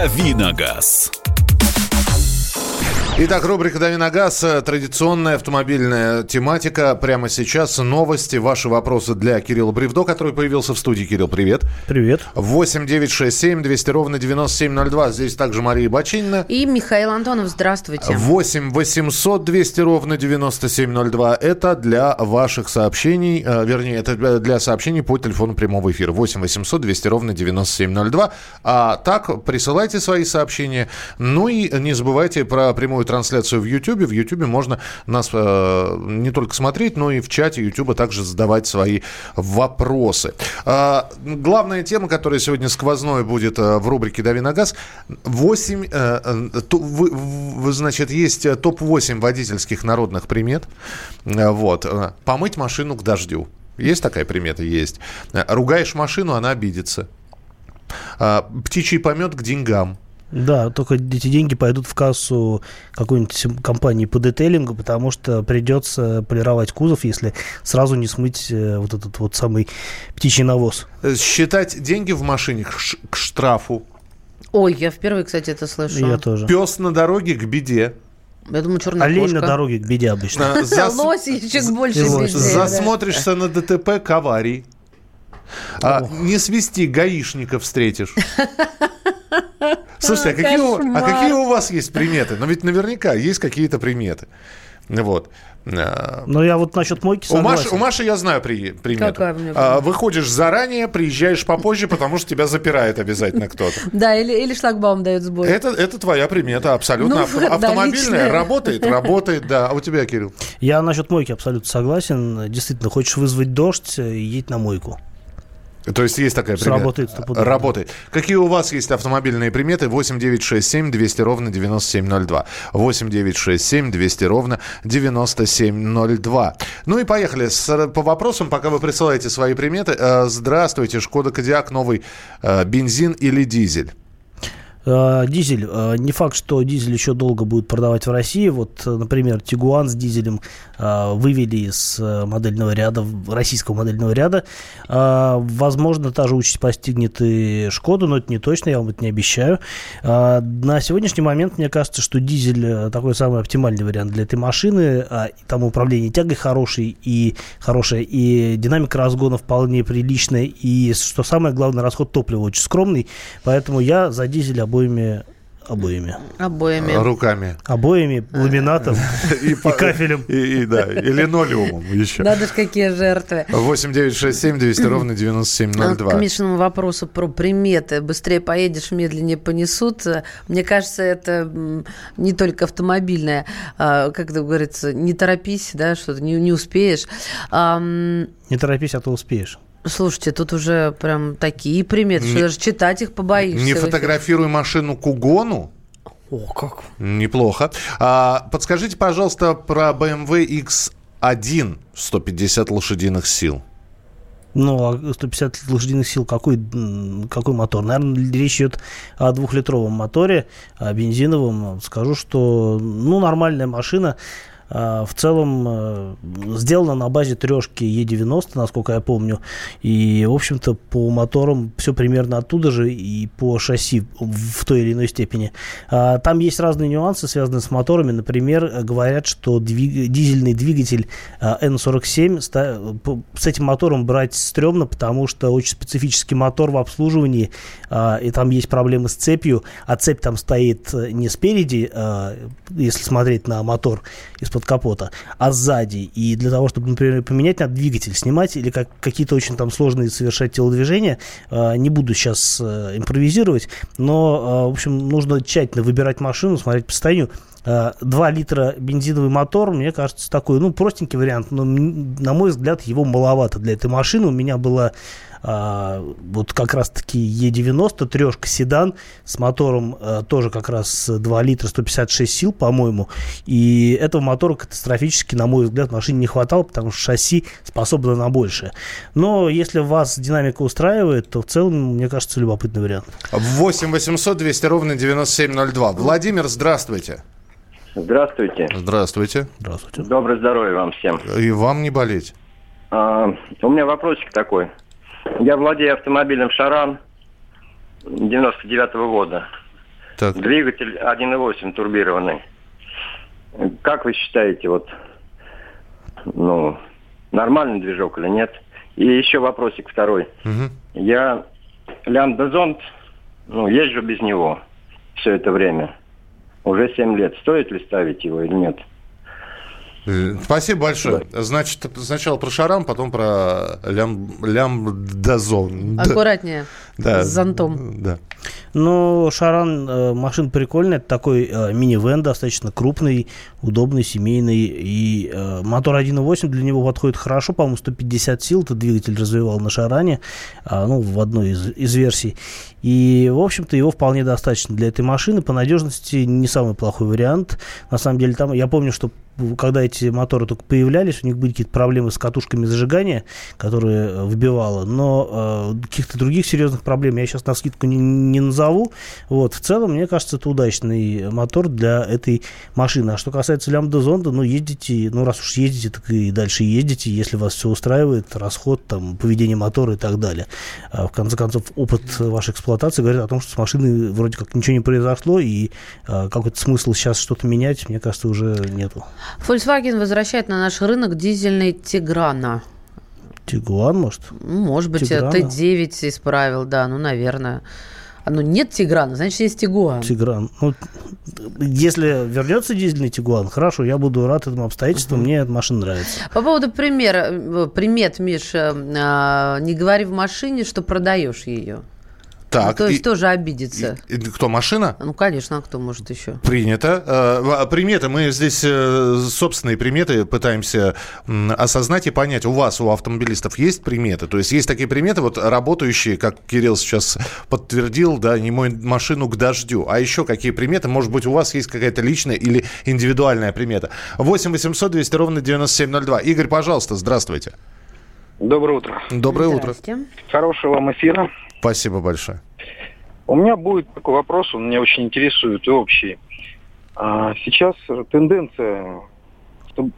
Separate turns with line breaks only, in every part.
Давиногаз.
Итак, рубрика «Дави на газ», традиционная автомобильная тематика. Прямо сейчас новости, ваши вопросы для Кирилла Бревдо, который появился в студии. Кирилл, привет.
Привет.
8 9 6 7 200 ровно 9702. Здесь также Мария Бочинина.
И Михаил Антонов, здравствуйте.
8 800 200 ровно 9702. Это для ваших сообщений, э, вернее, это для сообщений по телефону прямого эфира. 8 800 200 ровно 9702. А так, присылайте свои сообщения. Ну и не забывайте про прямую трансляцию в YouTube. В YouTube можно нас э, не только смотреть, но и в чате YouTube также задавать свои вопросы. Э, главная тема, которая сегодня сквозной будет э, в рубрике «Дави на газ». 8, э, э, то, вы, вы, значит, есть топ-8 водительских народных примет. Э, вот. Э, Помыть машину к дождю. Есть такая примета? Есть. Ругаешь машину, она обидится. Птичий помет к деньгам.
Да, только эти деньги пойдут в кассу какой-нибудь компании по детейлингу, потому что придется полировать кузов, если сразу не смыть э, вот этот вот самый птичий навоз.
Э, Считать деньги в машине к, ш- к штрафу.
Ой, я впервые, кстати, это слышу.
Я тоже.
Пес на дороге к беде.
Я думаю, черная
Олень
кошка.
на дороге к беде обычно.
Зас-
Лось еще беде, да.
Засмотришься на ДТП к аварии. А, не свести гаишника встретишь. Слушайте, а какие, у, а какие у вас есть приметы? Ну ведь наверняка есть какие-то приметы. Вот. А,
Но я вот насчет мойки
У Маши,
согласен.
у Маши я знаю при, примету.
Какая у меня
А, выходишь заранее, приезжаешь попозже, потому что тебя запирает обязательно кто-то.
Да, или, или шлагбаум дает сбой.
Это, это твоя примета, абсолютно
Ну,
авто-
да,
автомобильная.
личная.
Работает, работает, да. А у тебя, Кирилл?
Я насчет мойки абсолютно согласен. Действительно, хочешь вызвать дождь, э, едь на мойку.
То есть есть такая примета?
Стопудово.
Работает. Какие у вас есть автомобильные приметы? 8 9 6 7 200 ровно 9702. 8 9 6 7 200 ровно 9702. Ну и поехали с, по вопросам, пока вы присылаете свои приметы. Э, Здравствуйте, Шкода Кодиак, новый э, бензин или дизель?
Э, Дизель. Э, Не факт, что дизель еще долго будет продавать в России. Вот, э, например, Тигуан с дизелем вывели из модельного ряда, российского модельного ряда. Возможно, та же участь постигнет и Шкоду, но это не точно, я вам это не обещаю. На сегодняшний момент мне кажется, что дизель такой самый оптимальный вариант для этой машины. А, Там управление тягой хороший и хорошее, и динамика разгона вполне приличная, и, что самое главное, расход топлива очень скромный. Поэтому я за дизель обоими обоими.
Обоими.
Руками.
Обоими, ламинатом и кафелем.
И, и, да, и линолеумом еще.
Надо ж какие жертвы.
8 9 6 7 200 ровно
А,
9702.
К Мишиному вопросу про приметы. Быстрее поедешь, медленнее понесут. Мне кажется, это не только автомобильное. а, Как это говорится, не торопись, да, что-то не, не успеешь.
Не торопись, а то успеешь.
Слушайте, тут уже прям такие приметы, что
Не-
даже читать их побоишься.
Не фотографируй машину к угону.
О, как.
Неплохо. А, подскажите, пожалуйста, про BMW X1 150 лошадиных сил.
Ну, а 150 лошадиных сил, какой, какой мотор? Наверное, речь идет о двухлитровом моторе, о бензиновом. Скажу, что, ну, нормальная машина. А, В целом э, сделана на базе трешки Е90, насколько я помню. И, в общем-то, по моторам все примерно оттуда же и по шасси в той или иной степени. А, Там есть разные нюансы, связанные с моторами. Например, говорят, что двиг- дизельный двигатель а, N47 ста- п- с этим мотором брать стрёмно, потому что очень специфический мотор в обслуживании, а, и там есть проблемы с цепью, а цепь там стоит э, не спереди, а, если смотреть на мотор из-под капота, а сзади. И для того, чтобы, например, поменять, надо двигатель снимать или как, какие-то очень там сложные совершать телодвижения. А, Не буду сейчас э, импровизировать, но, а, в общем, нужно тщательно выбирать машину, смотреть по состоянию. 2 литра бензиновый мотор, мне кажется, такой, ну, простенький вариант, но, на мой взгляд, его маловато для этой машины. У меня была а, вот как раз-таки Е90, трешка седан с мотором а, тоже как раз 2 литра 156 сил, по-моему. И этого мотора катастрофически, на мой взгляд, машине не хватало, потому что шасси способно на большее. Но если вас динамика устраивает, то в целом, мне кажется, любопытный вариант.
8 800 200 ровно 9702. Владимир, здравствуйте.
Здравствуйте.
Здравствуйте.
Здравствуйте.
Доброе здоровья вам всем.
И вам не болеть.
А, у меня вопросик такой. Я владею автомобилем «Шаран» 99 года. Так. Двигатель 1.8 турбированный. Как вы считаете, вот, ну, нормальный движок или нет? И еще вопросик второй. Угу. Я Лямбда Зонд, ну, езжу без него все это время. Уже 7 лет. Стоит ли ставить его или нет?
Э, спасибо большое. Да. Значит, сначала про шарам, потом про лям, лямбдазон.
Аккуратнее. Да. С зонтом.
Да. Ну, Шаран э, машина прикольная. Это такой э, минивэн, достаточно крупный, удобный, семейный. И э, мотор 1.8 для него подходит хорошо. По-моему, 150 сил этот двигатель развивал на Шаране. Э, ну, в одной из, из версий. И, в общем-то, его вполне достаточно для этой машины. По надежности не самый плохой вариант. На самом деле, там, я помню, что когда эти моторы только появлялись, у них были какие-то проблемы с катушками зажигания, которые э, выбивало, но э, каких-то других серьезных проблем я сейчас на скидку не, не назову. Вот, в целом, мне кажется, это удачный мотор для этой машины. А что касается лямбда зонда, ну, ездите, ну, раз уж ездите, так и дальше ездите, если вас все устраивает, расход, там, поведение мотора и так далее. А, в конце концов, опыт вашей эксплуатации говорит о том, что с машиной вроде как ничего не произошло, и а, какой-то смысл сейчас что-то менять, мне кажется, уже нету.
Volkswagen возвращает на наш рынок дизельный Тиграна.
Тигуан, может?
Может быть, Тиграна. Т9 исправил, да, ну, наверное. Ну, нет Тиграна, значит, есть Тигуан.
Тигран. Ну, если вернется дизельный Тигуан, хорошо, я буду рад этому обстоятельству, угу. мне эта машина нравится.
По поводу примера, э, примет, Миша, а, не говори в машине, что продаешь ее. Так, ну, то есть и, тоже обидится.
И, и, кто, машина?
Ну, конечно, а кто может еще?
Принято. А, приметы, мы здесь э, собственные приметы пытаемся осознать и понять. У вас, у автомобилистов есть приметы? То есть есть такие приметы, вот работающие, как Кирилл сейчас подтвердил, да, не мой машину к дождю. А еще какие приметы? Может быть, у вас есть какая-то личная или индивидуальная примета? 8 800 200 ровно 9702. Игорь, пожалуйста, здравствуйте.
Доброе утро.
Доброе утро.
Хорошего вам эфира.
Спасибо большое.
У меня будет такой вопрос, он меня очень интересует и общий. А, сейчас тенденция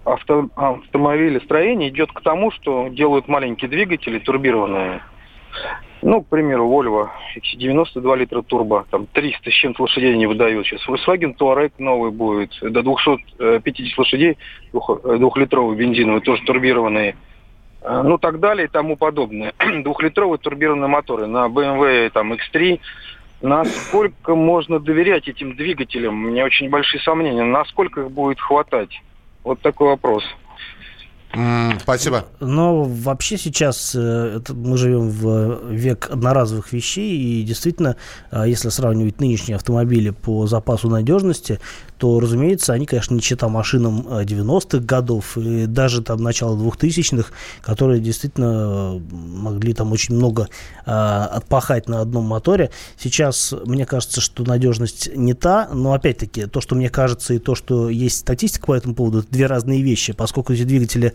авто, автомобилестроения идет к тому, что делают маленькие двигатели турбированные. Ну, к примеру, Volvo XC90 2 литра турбо, там 300 с чем-то лошадей не выдают сейчас. Volkswagen Touareg новый будет, до 250 лошадей, двухлитровый бензиновый, тоже турбированные. Э, ну, так далее и тому подобное. Двухлитровые турбированные моторы на BMW там, X3. Насколько можно доверять этим двигателям? У меня очень большие сомнения. Насколько их будет хватать? Вот такой вопрос.
Спасибо.
Но вообще сейчас э, это, мы живем в век одноразовых вещей, и действительно, э, если сравнивать нынешние автомобили по запасу надежности, то, разумеется, они, конечно, не чита машинам 90-х годов и даже там начала 2000-х, которые действительно могли там очень много а, отпахать на одном моторе. Сейчас, мне кажется, что надежность не та, но, опять-таки, то, что мне кажется, и то, что есть статистика по этому поводу, это две разные вещи, поскольку эти двигатели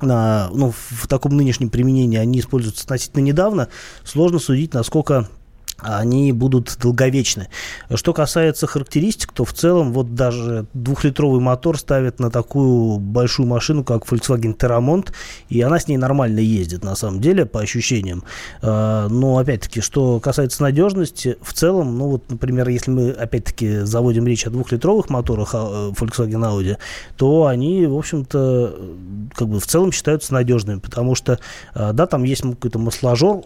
а, ну, в таком нынешнем применении они используются относительно недавно, сложно судить, насколько они будут долговечны. Что касается характеристик, то в целом вот даже двухлитровый мотор ставят на такую большую машину, как Volkswagen Terramont, и она с ней нормально ездит, на самом деле, по ощущениям. А, но, опять-таки, что касается надежности, в целом, ну вот, например, если мы, опять-таки, заводим речь о двухлитровых моторах а, Volkswagen Audi, то они, в общем-то, как бы в целом считаются надежными, потому что, а, да, там есть какой-то масложор,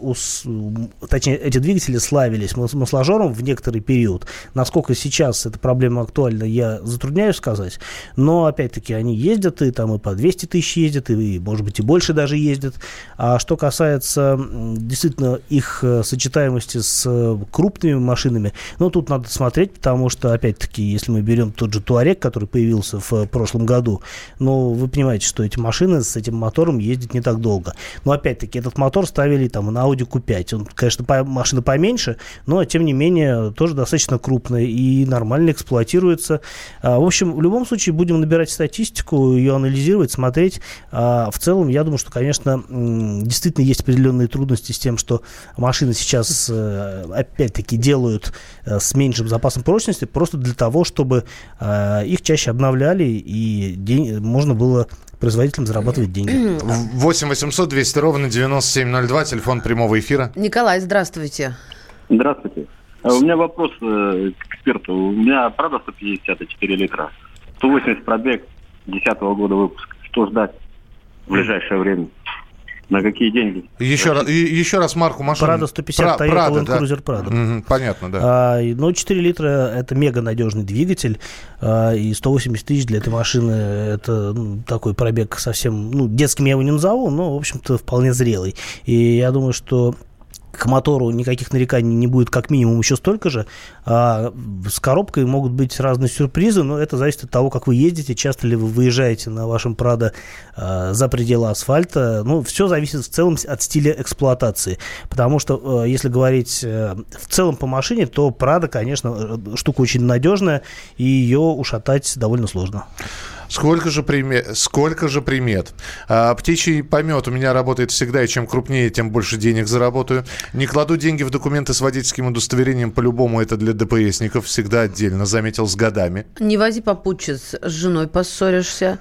точнее, эти двигатели слабые, славились масложором в некоторый период. Насколько сейчас эта проблема актуальна, я затрудняюсь сказать. Но, опять-таки, они ездят, и там и по 200 тысяч ездят, и, может быть, и больше даже ездят. А что касается действительно их э, сочетаемости с э, крупными машинами, ну, тут надо смотреть, потому что, опять-таки, если мы берем тот же Туарек, который появился в э, прошлом году, ну, вы понимаете, что эти машины с этим мотором ездят не так долго. Но, опять-таки, этот мотор ставили там на Audi Q5. Он, конечно, по, машина поменьше, меньше, но тем не менее тоже достаточно крупная и нормально эксплуатируется. А, в общем, в любом случае будем набирать статистику, ее анализировать, смотреть. А, в целом, я думаю, что, конечно, действительно есть определенные трудности с тем, что машины сейчас э, опять-таки делают э, с меньшим запасом прочности, просто для того, чтобы а, их чаще обновляли и день, можно было производителям зарабатывать деньги.
8 800 200 ровно 9702, телефон прямого эфира.
Николай, здравствуйте.
Здравствуйте. А у меня вопрос э, к
эксперту. У меня, правда, 150 4 литра. 180 пробег 10 года выпуска. Что ждать в ближайшее время? На какие деньги?
Еще, раз, еще раз марку машины.
Прада 150, Toyota Land Cruiser Prado.
Угу, понятно, да.
А, ну, 4 литра – это мега надежный двигатель, а, и 180 тысяч для этой машины – это ну, такой пробег совсем, ну, детским я его не назову, но, в общем-то, вполне зрелый. И я думаю, что к мотору никаких нареканий не будет как минимум еще столько же. А с коробкой могут быть разные сюрпризы, но это зависит от того, как вы ездите, часто ли вы выезжаете на вашем Прадо а, за пределы асфальта. Ну, все зависит в целом от стиля эксплуатации. Потому что, а, если говорить а, в целом по машине, то Прадо, конечно, штука очень надежная, и ее ушатать довольно сложно.
Сколько же примет? Сколько же примет? А, птичий помет у меня работает всегда, и чем крупнее, тем больше денег заработаю. Не кладу деньги в документы с водительским удостоверением, по-любому это для ДПСников, всегда отдельно, заметил с годами.
Не вози попутчиц, с женой поссоришься.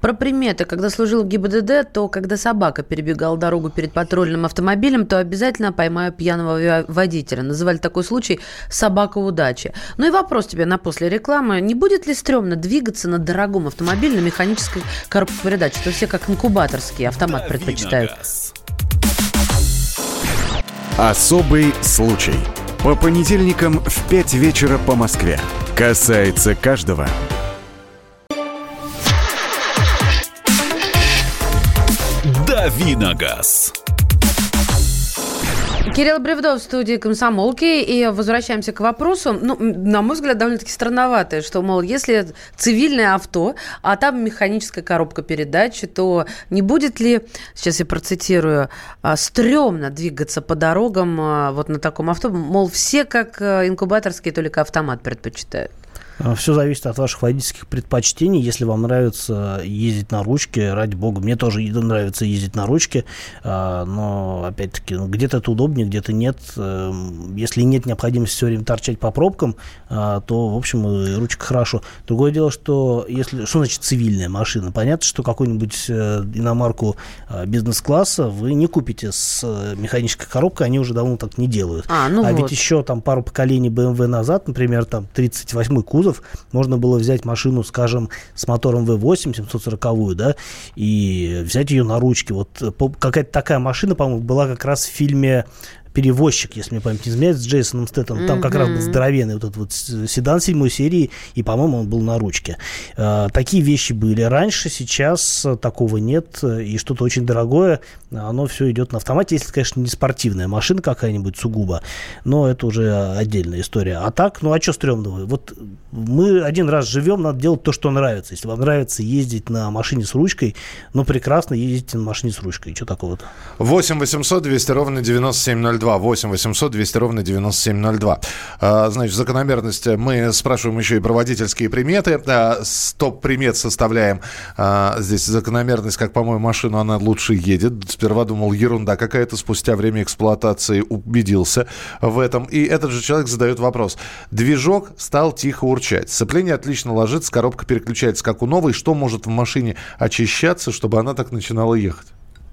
Про приметы. Когда служил в ГИБДД, то когда собака перебегала дорогу перед патрульным автомобилем, то обязательно поймаю пьяного водителя. Называли такой случай «собака удачи». Ну и вопрос тебе на после рекламы. Не будет ли стрёмно двигаться на дорогом автомобиле автомобиль на механической коробке передач. Это все как инкубаторский автомат предпочитают.
Особый случай. По понедельникам в 5 вечера по Москве. Касается каждого.
Давиногаз.
Кирилл Бревдов в студии «Комсомолки». И возвращаемся к вопросу. Ну, на мой взгляд, довольно-таки странноватое, что, мол, если цивильное авто, а там механическая коробка передач, то не будет ли, сейчас я процитирую, «а, стрёмно двигаться по дорогам а, вот на таком авто? Мол, все как э, инкубаторский, только автомат предпочитают.
А, Все зависит от ваших водительских предпочтений. Если вам нравится ездить на ручке, ради бога, мне тоже нравится ездить на ручке, а, но, опять-таки, ну, где-то это удобнее, где-то нет. Эм, если нет необходимости все время торчать по пробкам, а, то, в общем, ручка хорошо. Другое дело, что если... Что значит цивильная машина? Понятно, что какую-нибудь э, иномарку бизнес-класса вы не купите с э, механической коробкой, они уже давно так не делают. А, ну а вот. ведь еще там пару поколений BMW назад, например, там 38-й кузов, кузов, можно было взять машину, скажем, с мотором V8, 740 да, и взять ее на ручки. Вот э, какая-то такая машина, по-моему, была как раз в фильме перевозчик, если мне память не изменяет, с Джейсоном Стэттом. Там mm-hmm. как раз был здоровенный вот этот вот седан седьмой серии, и, по-моему, он был на ручке. Э, такие вещи были раньше, сейчас такого нет, и что-то очень дорогое, оно все идет на автомате, если, конечно, не спортивная машина какая-нибудь сугубо, но это уже отдельная история. А так, ну а что стрёмного? Вот мы один раз живем, надо делать то, что нравится. Если вам нравится ездить на машине с ручкой, ну прекрасно ездите на машине с ручкой. Что такого-то?
8 800 200 ровно 9702. 8 800 200 ровно 9702. А, значит, закономерность. Мы спрашиваем еще и про водительские приметы. А, Стоп-примет составляем. А, здесь закономерность, как, по-моему, машину она лучше едет. Сперва думал, ерунда какая-то. Спустя время эксплуатации убедился в этом. И этот же человек задает вопрос. Движок стал тихо урчать. Сцепление отлично ложится, коробка переключается как у новой. Что может в машине очищаться, чтобы она так начинала ехать?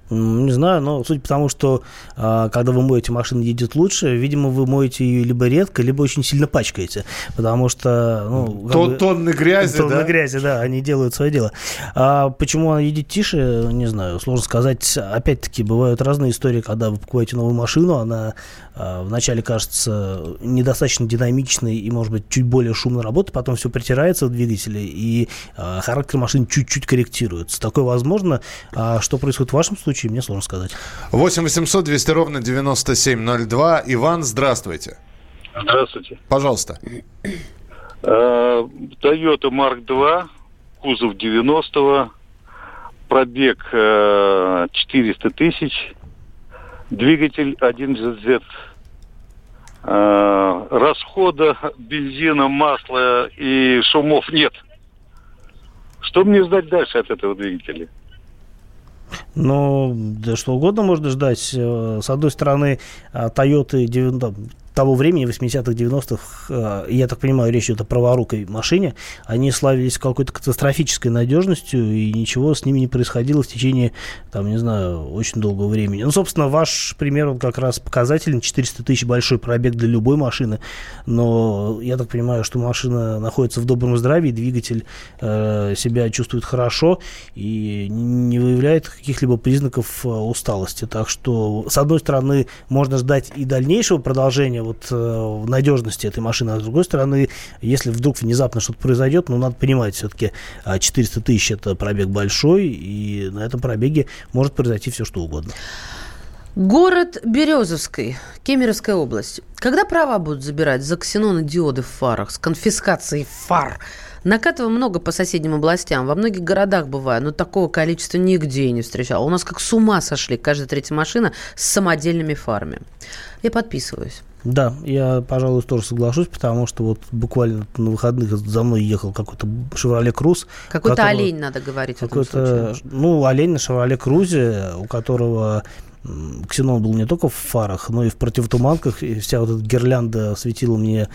Не знаю, но суть потому, что а, когда вы моете машину, едет лучше, видимо, вы моете ее либо редко, либо очень сильно пачкаете, потому что... Ну,
Тон, бы, тонны грязи,
тонны
да?
грязи, да, они делают свое дело. А почему она едет тише, не знаю, сложно сказать. Опять-таки, бывают разные истории, когда вы покупаете новую машину, она а, вначале кажется недостаточно динамичной и, может быть, чуть более шумно работает, потом все притирается в двигателе, и а, характер машины чуть-чуть корректируется. Такое возможно. А что происходит в вашем случае? Случае, мне сложно сказать.
8 800 200 ровно 9702. Иван, здравствуйте.
Здравствуйте.
Пожалуйста.
Э, Toyota Mark II, кузов 90-го, пробег 400 э, тысяч, двигатель 1Z. Э, расхода бензина, масла и шумов нет. Что мне ждать дальше от этого двигателя?
Ну, да что угодно можно ждать. Э, с одной стороны, Toyota того времени, 80-х, 90-х, я так понимаю, речь идет о праворукой машине, они славились какой-то катастрофической надежностью, и ничего с ними не происходило в течение, там, не знаю, очень долгого времени. Ну, собственно, ваш пример, он как раз показателен, 400 тысяч большой пробег для любой машины, но я так понимаю, что машина находится в добром здравии, двигатель э, себя чувствует хорошо и не выявляет каких-либо признаков э, усталости. Так что, с одной стороны, можно ждать и дальнейшего продолжения вот, э, надежности этой машины, а с другой стороны, если вдруг внезапно что-то произойдет, ну, надо понимать, все-таки 400 тысяч – это пробег большой, и на этом пробеге может произойти все, что угодно.
Город Березовский, Кемеровская область. Когда права будут забирать за ксенонодиоды в фарах, с конфискацией фар? Накатываю много по соседним областям. Во многих городах бываю, но такого количества нигде не встречал. У нас как с ума сошли каждая третья машина с самодельными фарами. Я подписываюсь.
Да, я, пожалуй, тоже соглашусь, потому что вот буквально на выходных за мной ехал какой-то «Шевроле Круз».
Какой-то олень, надо говорить
какой-то, Ну, олень на «Шевроле Крузе», у которого ксенон был не только в фарах, но и в противотуманках. И вся вот эта гирлянда светила мне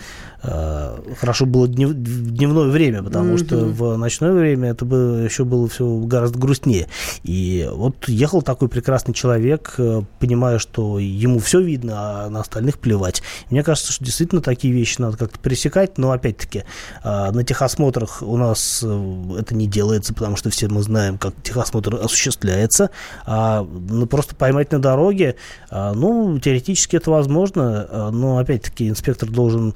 хорошо было днев, дневное время, потому mm-hmm. что в ночное время это бы еще было все гораздо грустнее. И вот ехал такой прекрасный человек, э, понимая, что ему все видно, а на остальных плевать. Мне кажется, что действительно такие вещи надо как-то пересекать, но опять-таки э, на техосмотрах у нас э, это не делается, потому что все мы знаем, как техосмотр осуществляется, а ну, просто поймать на дороге, ну, теоретически это возможно, но, опять-таки, инспектор должен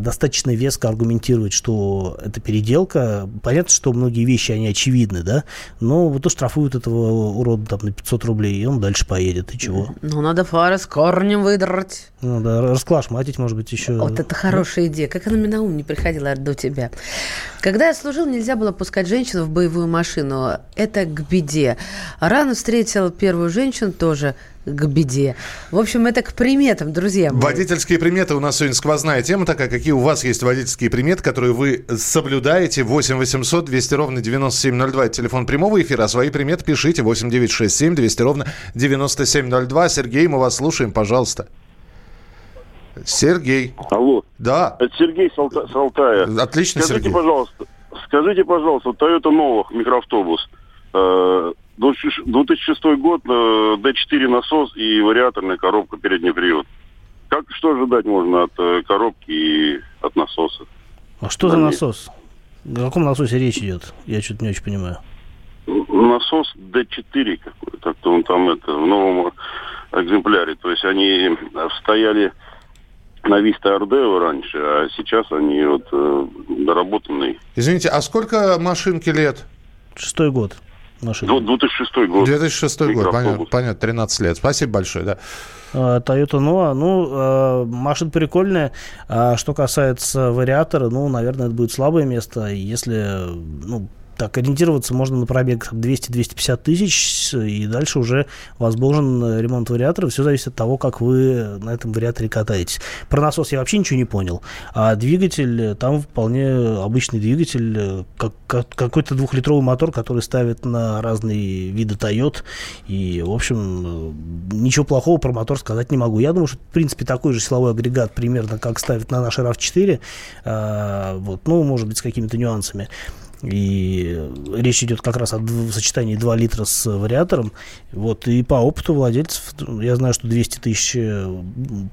достаточно веско аргументировать, что это переделка. Понятно, что многие вещи, они очевидны, да, но вот штрафуют этого урода там на 500 рублей, и он дальше поедет, и чего?
Ну, надо фары с корнем выдрать.
Ну, да, расклашматить, может быть, еще.
Вот это хорошая идея. Как она мне на ум не приходила до тебя. Когда я служил, нельзя было пускать женщину в боевую машину. Это к беде. Рано встретил первую женщину, тоже к беде. В общем, это к приметам, друзья
мои. Водительские приметы у нас сегодня сквозная тема такая. Какие у вас есть водительские приметы, которые вы соблюдаете? 8 800 200 ровно 9702. Это телефон прямого эфира. А свои приметы пишите. 8 9 6 7 200 ровно 9702. Сергей, мы вас слушаем, пожалуйста. Сергей.
Алло.
Да.
Это Сергей с, Алта... с Алтая.
Отлично,
скажите,
Сергей.
Пожалуйста, скажите, пожалуйста, Toyota Новых микроавтобус. Э, 2006 год, D4 насос и вариаторная коробка передний привод. Как, что ожидать можно от э, коробки и от насоса?
А что за насос? О каком насосе речь идет? Я что-то не очень понимаю.
Насос D4 какой-то, как-то он там это, в новом экземпляре. То есть они стояли на Виста Ардео раньше, а сейчас они вот э, доработанные.
Извините, а сколько машинки лет?
Шестой год
машина. 2006 год.
2006 год, понятно, понятно, 13 лет. Спасибо большое, да.
А, Toyota Noah, ну, а, машина прикольная. А что касается вариатора, ну, наверное, это будет слабое место. Если, ну, так, ориентироваться можно на пробег 200-250 тысяч, и дальше уже возможен ремонт вариатора. Все зависит от того, как вы на этом вариаторе катаетесь. Про насос я вообще ничего не понял. А двигатель, там вполне обычный двигатель, как, как, какой-то двухлитровый мотор, который ставят на разные виды Toyota. И, в общем, ничего плохого про мотор сказать не могу. Я думаю, что, в принципе, такой же силовой агрегат, примерно как ставят на наши RAV4. А, вот, ну, может быть, с какими-то нюансами. И речь идет как раз о сочетании 2 литра с вариатором. Вот, и по опыту владельцев, я знаю, что 200 тысяч э,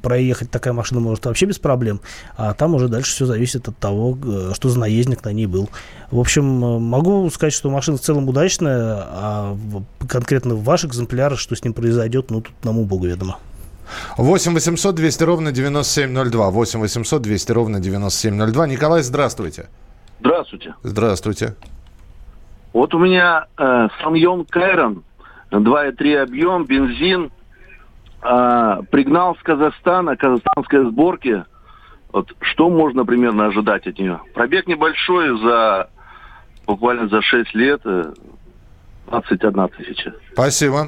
проехать такая машина может вообще без проблем, а там уже дальше все зависит от того, что за наездник на ней был. В общем, э, могу сказать, что машина в целом удачная, а конкретно ваш экземпляр, что с ним произойдет, ну, тут нам богу ведомо.
8 800 200 ровно 9702. 8 800 200 ровно 9702. Николай, здравствуйте.
Здравствуйте.
Здравствуйте.
Вот у меня э, Саньон Кайрон, 2,3 объем, бензин, э, пригнал с Казахстана, казахстанской сборки. Вот что можно примерно ожидать от нее? Пробег небольшой, за буквально за 6 лет, 21 э, тысяча.
Спасибо.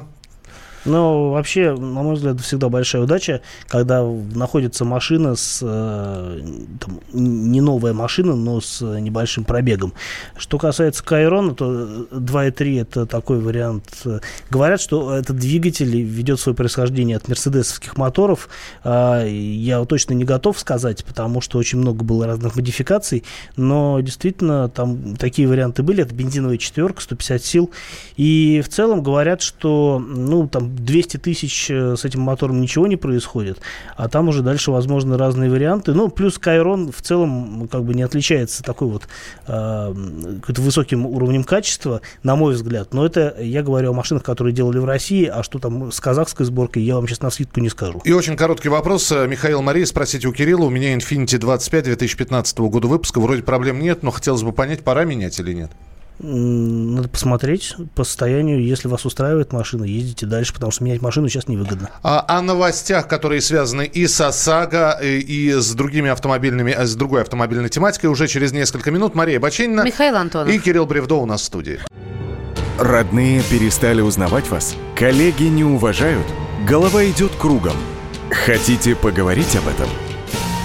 Но вообще, на мой взгляд, всегда большая удача, когда находится машина с э, там, не новая машина, но с небольшим пробегом. Что касается Кайрона, то 2.3 это такой вариант. Говорят, что этот двигатель ведет свое происхождение от мерседесовских моторов. А, я точно не готов сказать, потому что очень много было разных модификаций, но действительно там такие варианты были. Это бензиновая четверка, 150 сил. И в целом говорят, что ну, там 200 тысяч э, с этим мотором ничего не происходит, а там уже дальше возможны разные варианты. Ну, плюс Кайрон в целом как бы не отличается такой вот э, высоким уровнем качества, на мой взгляд. Но это я говорю о машинах, которые делали в России, а что там с казахской сборкой, я вам сейчас на скидку не скажу.
И очень короткий вопрос. Э, Михаил Мария, спросите у Кирилла. У меня Infiniti 25 2015 года выпуска. Вроде проблем нет, но хотелось бы понять, пора менять или нет.
Надо посмотреть по состоянию. Если вас устраивает машина, ездите дальше, потому что менять машину сейчас невыгодно.
А о новостях, которые связаны и с ОСАГО, и, и с другими автомобильными, с другой автомобильной тематикой, уже через несколько минут. Мария Баченина.
Михаил Антонов.
И Кирилл Бревдо у нас в студии.
Родные перестали узнавать вас? Коллеги не уважают? Голова идет кругом. Хотите поговорить об этом?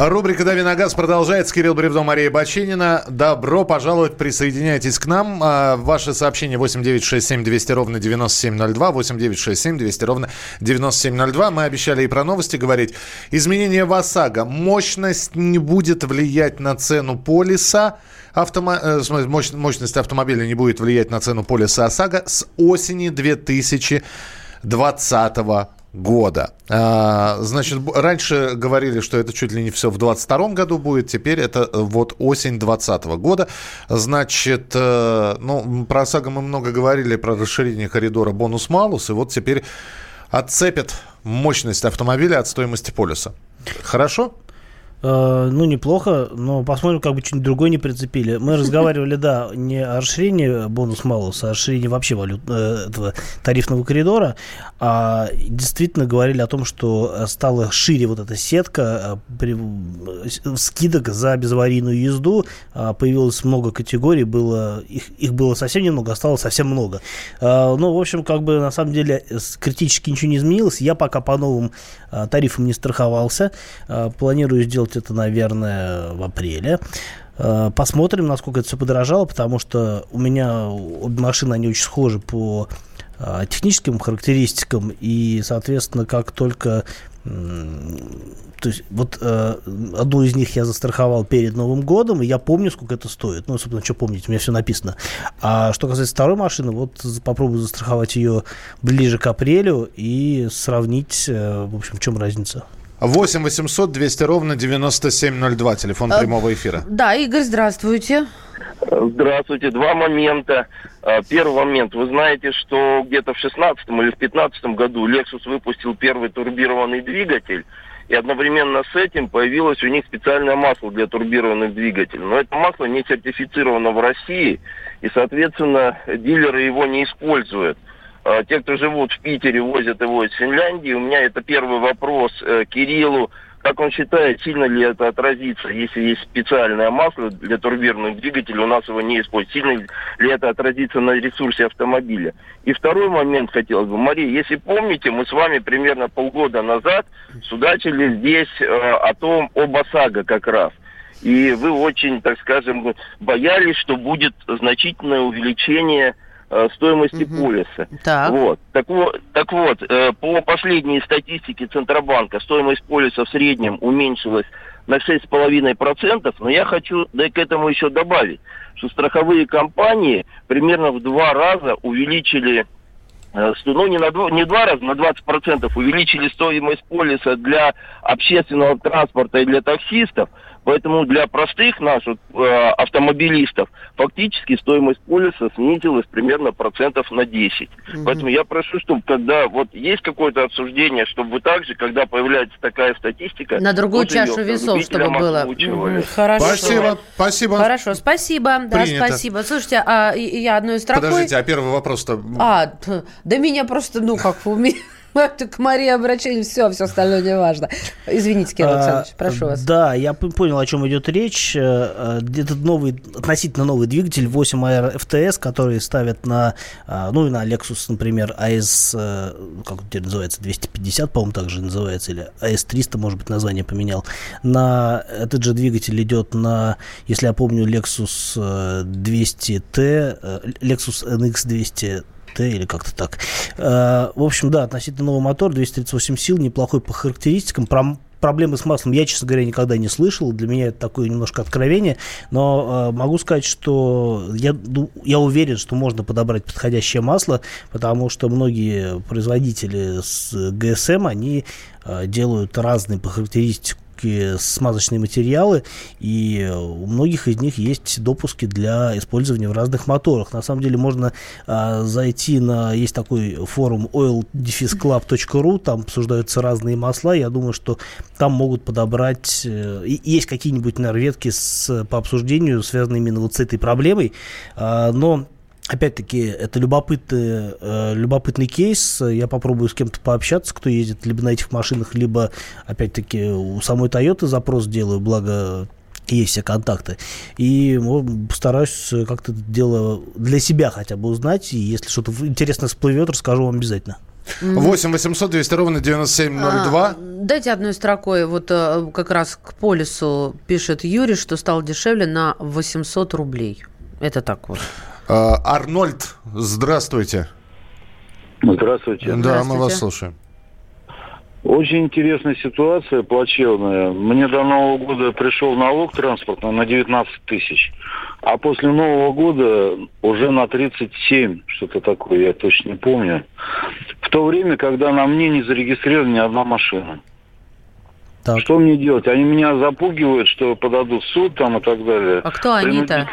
Рубрика «Дави на газ» продолжается. Кирилл Бревдо, Мария Баченина. Добро пожаловать, присоединяйтесь к нам. А, Ваше сообщение 8967 200 ровно 9702, 8967 200 ровно 9702. Мы обещали и про новости говорить. Изменение в ОСАГО. Мощность не будет влиять на цену полиса. Автомо... э, Мощность автомобиля не будет влиять на цену полиса ОСАГО с осени 2020 года года. А, значит, раньше говорили, что это чуть ли не все в 22 году будет, теперь это э, вот осень 2020 года. Значит, э, ну, про ОСАГО мы много говорили, про расширение коридора бонус-малус, и вот теперь отцепят мощность автомобиля от стоимости полюса. Хорошо?
Э, ну, неплохо, но посмотрим, как бы что-нибудь другое не прицепили. Мы разговаривали, да, не о расширении бонус-малуса, а о расширении вообще валют, э, этого тарифного коридора, а действительно говорили о том, что стала шире вот эта сетка э, при, скидок за безаварийную езду, а появилось много категорий, было, их, их было совсем немного, осталось совсем много. Ну, в общем, как бы на самом деле критически ничего не изменилось. Я пока по новым тарифам не страховался, планирую сделать сделать это, наверное, в апреле. Э, посмотрим, насколько это все подорожало, потому что у меня обе машины, они очень схожи по э, техническим характеристикам, и, соответственно, как только то есть вот э, одну из них я застраховал перед Новым годом, и я помню, сколько это стоит. Ну, собственно, что помнить, у меня все написано. А что касается второй машины, вот попробую застраховать ее ближе к апрелю и сравнить, э, в общем, в чем разница.
8 800 200 ровно 9702, телефон а, прямого эфира.
Да, Игорь, здравствуйте.
Здравствуйте. Два момента. А, первый момент. Вы знаете, что где-то в 16 или в 15 году Lexus выпустил первый турбированный двигатель, и одновременно с этим появилось у них специальное масло для турбированных двигателей. Но это масло не сертифицировано в России, и, соответственно, дилеры его не используют. А, те, кто живут в Питере, возят его из Финляндии. У меня это первый вопрос э, Кириллу. Как он считает, сильно ли это отразится, если есть специальное масло для турбированных двигателей, у нас его не используют, сильно ли это отразится на ресурсе автомобиля? И второй момент хотелось бы. Мария, если помните, мы с вами примерно полгода назад судачили здесь э, о том, об ОСАГО как раз. И вы очень, так скажем, боялись, что будет значительное увеличение Э, стоимости угу. полиса. Так. Вот. Так вот, так вот э, по последней статистике Центробанка стоимость полиса в среднем уменьшилась на 6,5%, но я хочу да, к этому еще добавить, что страховые компании примерно в два раза увеличили э, ну, не, на не два раза, на 20% увеличили стоимость полиса для общественного транспорта и для таксистов, Поэтому для простых наших э, автомобилистов фактически стоимость полиса снизилась примерно процентов на 10. Угу. Поэтому я прошу, чтобы когда вот есть какое-то обсуждение, чтобы вы также, когда появляется такая статистика...
На другую чашу весов, чтобы было. Угу.
Хорошо. Спасибо, спасибо.
Хорошо, спасибо. Да, спасибо. Слушайте, а я одной строкой...
Подождите, а первый вопрос-то...
А, да меня просто, ну как, у меня... к Марии обращение, все, все остальное не важно. Извините, Кирилл а, Александрович, прошу вас.
Да, я понял, о чем идет речь. Э, э, этот новый, относительно новый двигатель 8AR FTS, который ставят на, э, ну и на Lexus, например, AS, как теперь называется, 250, по-моему, также называется, или AS300, может быть, название поменял. На этот же двигатель идет на, если я помню, Lexus 200T, Lexus NX 200 Т или как-то так. Э, в общем, да, относительно новый мотор, 238 сил, неплохой по характеристикам. Про проблемы с маслом я, честно говоря, никогда не слышал. Для меня это такое немножко откровение. Но э, могу сказать, что я, я уверен, что можно подобрать подходящее масло, потому что многие производители с ГСМ, они э, делают разные по характеристике смазочные материалы, и у многих из них есть допуски для использования в разных моторах. На самом деле можно а, зайти на, есть такой форум oil-club.ru, там обсуждаются разные масла, я думаю, что там могут подобрать, э, есть какие-нибудь, наверное, ветки с, по обсуждению, связанные именно вот с этой проблемой, а, но Опять-таки, это любопытный, э, любопытный кейс. Я попробую с кем-то пообщаться, кто ездит либо на этих машинах, либо, опять-таки, у самой Toyota запрос делаю, благо есть все контакты. И постараюсь как-то это дело для себя хотя бы узнать. И если что-то интересное всплывет, расскажу вам обязательно.
8 800 200 ровно 9702. А,
дайте одной строкой. Вот э, как раз к полису пишет Юрий, что стал дешевле на 800 рублей. Это так вот.
А, Арнольд, здравствуйте.
Здравствуйте.
Да,
здравствуйте.
мы вас слушаем.
Очень интересная ситуация, плачевная. Мне до Нового года пришел налог транспортный на 19 тысяч, а после Нового года уже на 37, что-то такое, я точно не помню. В то время, когда на мне не зарегистрирована ни одна машина. Так. Что мне делать? Они меня запугивают, что подадут в суд там и так далее.
А кто они-то?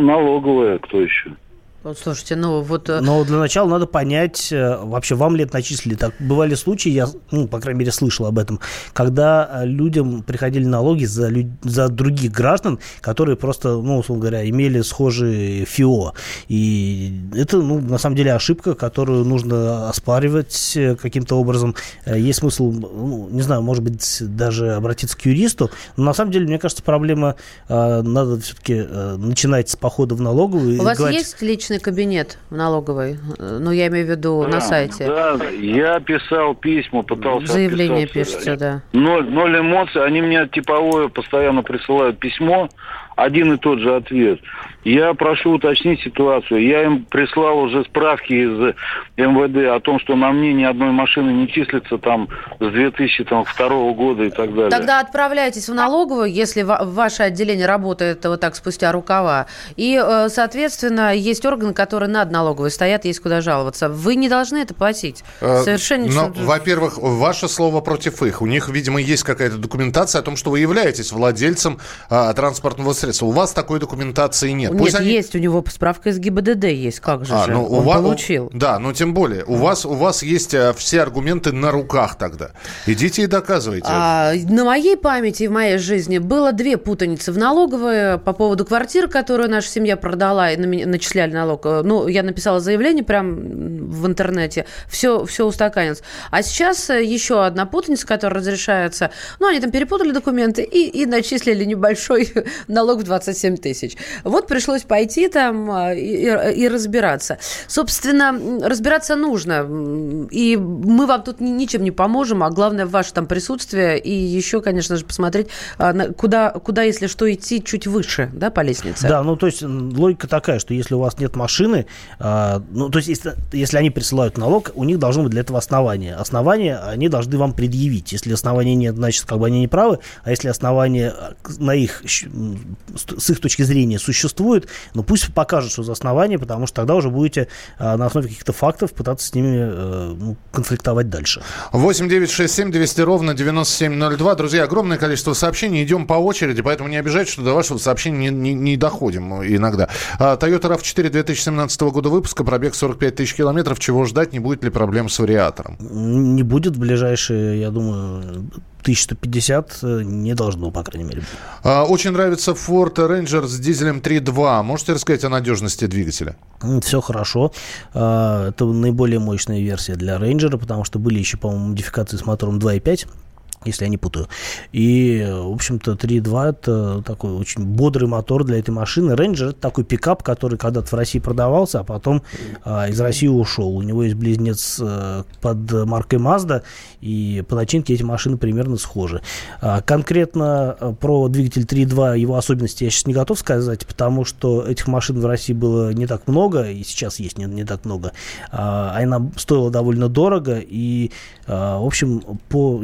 Налоговая, кто еще?
Слушайте, ну вот...
Э, Но для начала надо понять, э, вообще вам лет начислили. Так бывали случаи, я, ну, по крайней мере, слышал об этом, когда э, людям приходили налоги за, за других граждан, которые просто, ну, условно говоря, имели схожие ФИО. И это, ну, на самом деле ошибка, которую нужно оспаривать каким-то образом. Есть смысл, ну, не знаю, может быть, даже обратиться к юристу. Но на самом деле, мне кажется, проблема, надо все-таки начинать с похода в налоговую.
У вас говорить... есть личный личный кабинет в налоговой? Ну, я имею в виду да, на сайте.
Да, я писал письма, пытался
Заявление пишете, да.
Ноль, ноль эмоций. Они мне типовое постоянно присылают письмо, один и тот же ответ. Я прошу уточнить ситуацию. Я им прислал уже справки из МВД о том, что на мне ни одной машины не числится там с 2002 года и так далее.
Тогда отправляйтесь в налоговую, если ваше отделение работает вот так спустя рукава. И, э, соответственно, есть органы, которые над налоговой стоят, есть куда жаловаться. Вы не должны это платить.
Э, Совершенно Но, во-первых, ваше слово против их. У них, видимо, есть какая-то документация о том, что вы являетесь владельцем а, транспортного средства. У вас такой документации нет.
Нет, Пусть они... есть у него справка из ГИБДД есть, как же а, же, ну, он у вас, получил.
Да, но тем более, у, вас, у вас есть а, все аргументы на руках тогда. Идите и доказывайте.
А, на моей памяти и в моей жизни было две путаницы в налоговой по поводу квартиры, которую наша семья продала, и на меня начисляли налог. Ну, я написала заявление прямо в интернете, все, все устаканилось. А сейчас э, еще одна путаница, которая разрешается, ну, они там перепутали документы и, и начислили небольшой налог в 27 тысяч. Вот пришлось пойти там а, и, и разбираться. Собственно, разбираться нужно. И мы вам тут ничем не поможем, а главное ваше там присутствие. И еще, конечно же, посмотреть, а, куда, куда, если что, идти чуть выше, да, по лестнице.
Да, ну то есть логика такая, что если у вас нет машины, а, ну то есть если, если они присылают налог, у них должно быть для этого основание. Основание они должны вам предъявить. Если основания нет, значит, как бы они не правы. А если основания на их, с их точки зрения существуют, будет, но пусть покажут, что за основание, потому что тогда уже будете а, на основе каких-то фактов пытаться с ними а, ну, конфликтовать дальше.
8 9 6 7 200 ровно 9702. Друзья, огромное количество сообщений. Идем по очереди, поэтому не обижайте, что до вашего сообщения не, не, не доходим иногда. А, Toyota RAV4 2017 года выпуска, пробег 45 тысяч километров. Чего ждать? Не будет ли проблем с вариатором?
Не будет в ближайшие, я думаю, 1150 э, не должно, по крайней мере.
А, очень нравится Ford Ranger с дизелем 3.2. Можете рассказать о надежности двигателя?
Все хорошо. А, это наиболее мощная версия для Ranger, потому что были еще, по-моему, модификации с мотором 2.5 если я не путаю. И, в общем-то, 3.2 это такой очень бодрый мотор для этой машины. Ranger это такой пикап, который когда-то в России продавался, а потом а, из России ушел. У него есть близнец а, под маркой Mazda, и по начинке эти машины примерно схожи. А, конкретно а, про двигатель 3.2, его особенности я сейчас не готов сказать, потому что этих машин в России было не так много, и сейчас есть не, не так много. А, она стоила довольно дорого, и, а, в общем, по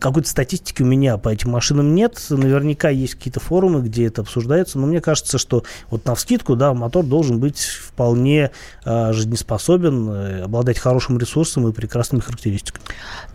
какой-то статистики у меня по этим машинам нет. Наверняка есть какие-то форумы, где это обсуждается, но мне кажется, что вот на вскидку, да, мотор должен быть вполне э, жизнеспособен, э, обладать хорошим ресурсом и прекрасными характеристиками.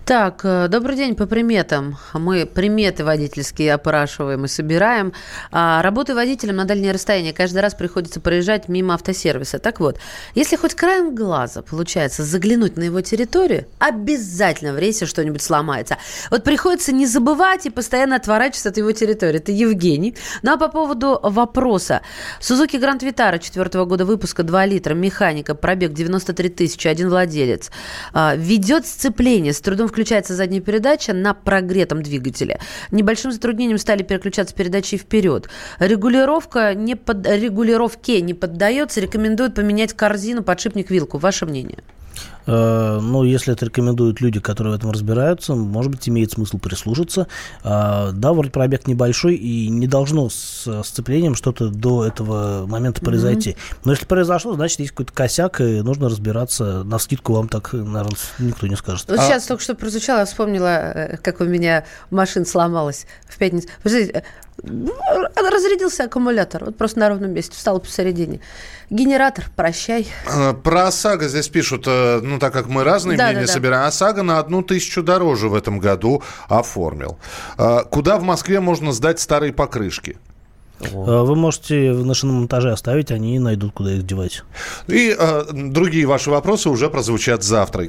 Так, э, добрый день по приметам. Мы приметы водительские опрашиваем и собираем. А, работая водителем на дальнее расстояние, каждый раз приходится проезжать мимо автосервиса. Так вот, если хоть краем глаза получается заглянуть на его территорию, обязательно в рейсе что-нибудь сломается. Вот приходится не забывать и постоянно отворачиваться от его территории. Это Евгений. Ну а по поводу вопроса. Сузуки Гранд Витара 4 года выпуска 2 литра, механика, пробег 93 тысячи, один владелец. А, ведет сцепление, с трудом включается задняя передача на прогретом двигателе. Небольшим затруднением стали переключаться передачи вперед. Регулировка не под... регулировке не поддается. Рекомендуют поменять корзину, подшипник, вилку. Ваше мнение?
Э, ну, если это рекомендуют люди, которые в этом разбираются, может быть, имеет смысл прислушаться. Э, да, вроде пробег небольшой, и не должно с сцеплением что-то до этого момента произойти. Mm-hmm. Но если произошло, значит, есть какой-то косяк, и нужно разбираться. На скидку вам так, наверное, никто не скажет.
Вот а... сейчас только что прозвучало, я вспомнила, э, как у меня машина сломалась в пятницу. Вы знаете, разрядился аккумулятор, вот просто на ровном месте, встал посередине. Генератор, прощай.
А, про ОСАГО здесь пишут, э, ну, так как мы разные да, мнения да, собираем, да. ОСАГО на одну тысячу дороже в этом году оформил. А, куда в Москве можно сдать старые покрышки?
Э, вы можете на шиномонтаже оставить, они найдут, куда их девать.
И э, другие ваши вопросы уже прозвучат завтра.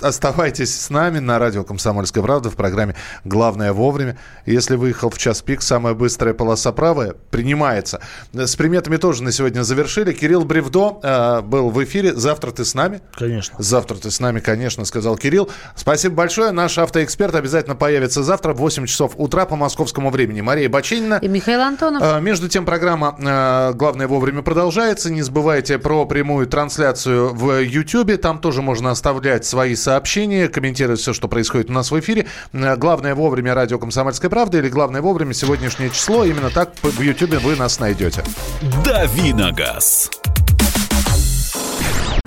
Оставайтесь с нами на радио «Комсомольская правда» в программе «Главное вовремя». Если выехал в час пик, самая быстрая полоса правая принимается. С приметами тоже на сегодня завершили. Кирилл Бревдо э, был в эфире. Завтра ты с нами?
Конечно.
Завтра ты с нами, конечно, сказал Кирилл. Спасибо большое. Наш автоэксперт обязательно появится завтра в 8 часов утра по московскому времени. Мария Бачинина.
И Михаил Антонов. Э,
между тем, программа э, «Главное вовремя» продолжается. Не забывайте про прямую трансляцию в YouTube. Там тоже можно оставлять свои сообщения, комментировать все, что происходит у нас в эфире. Э, «Главное вовремя» радио «Комсомольская правда» или «Главное вовремя» сегодняшнее число. Именно так в YouTube вы нас найдете.
Давиногаз.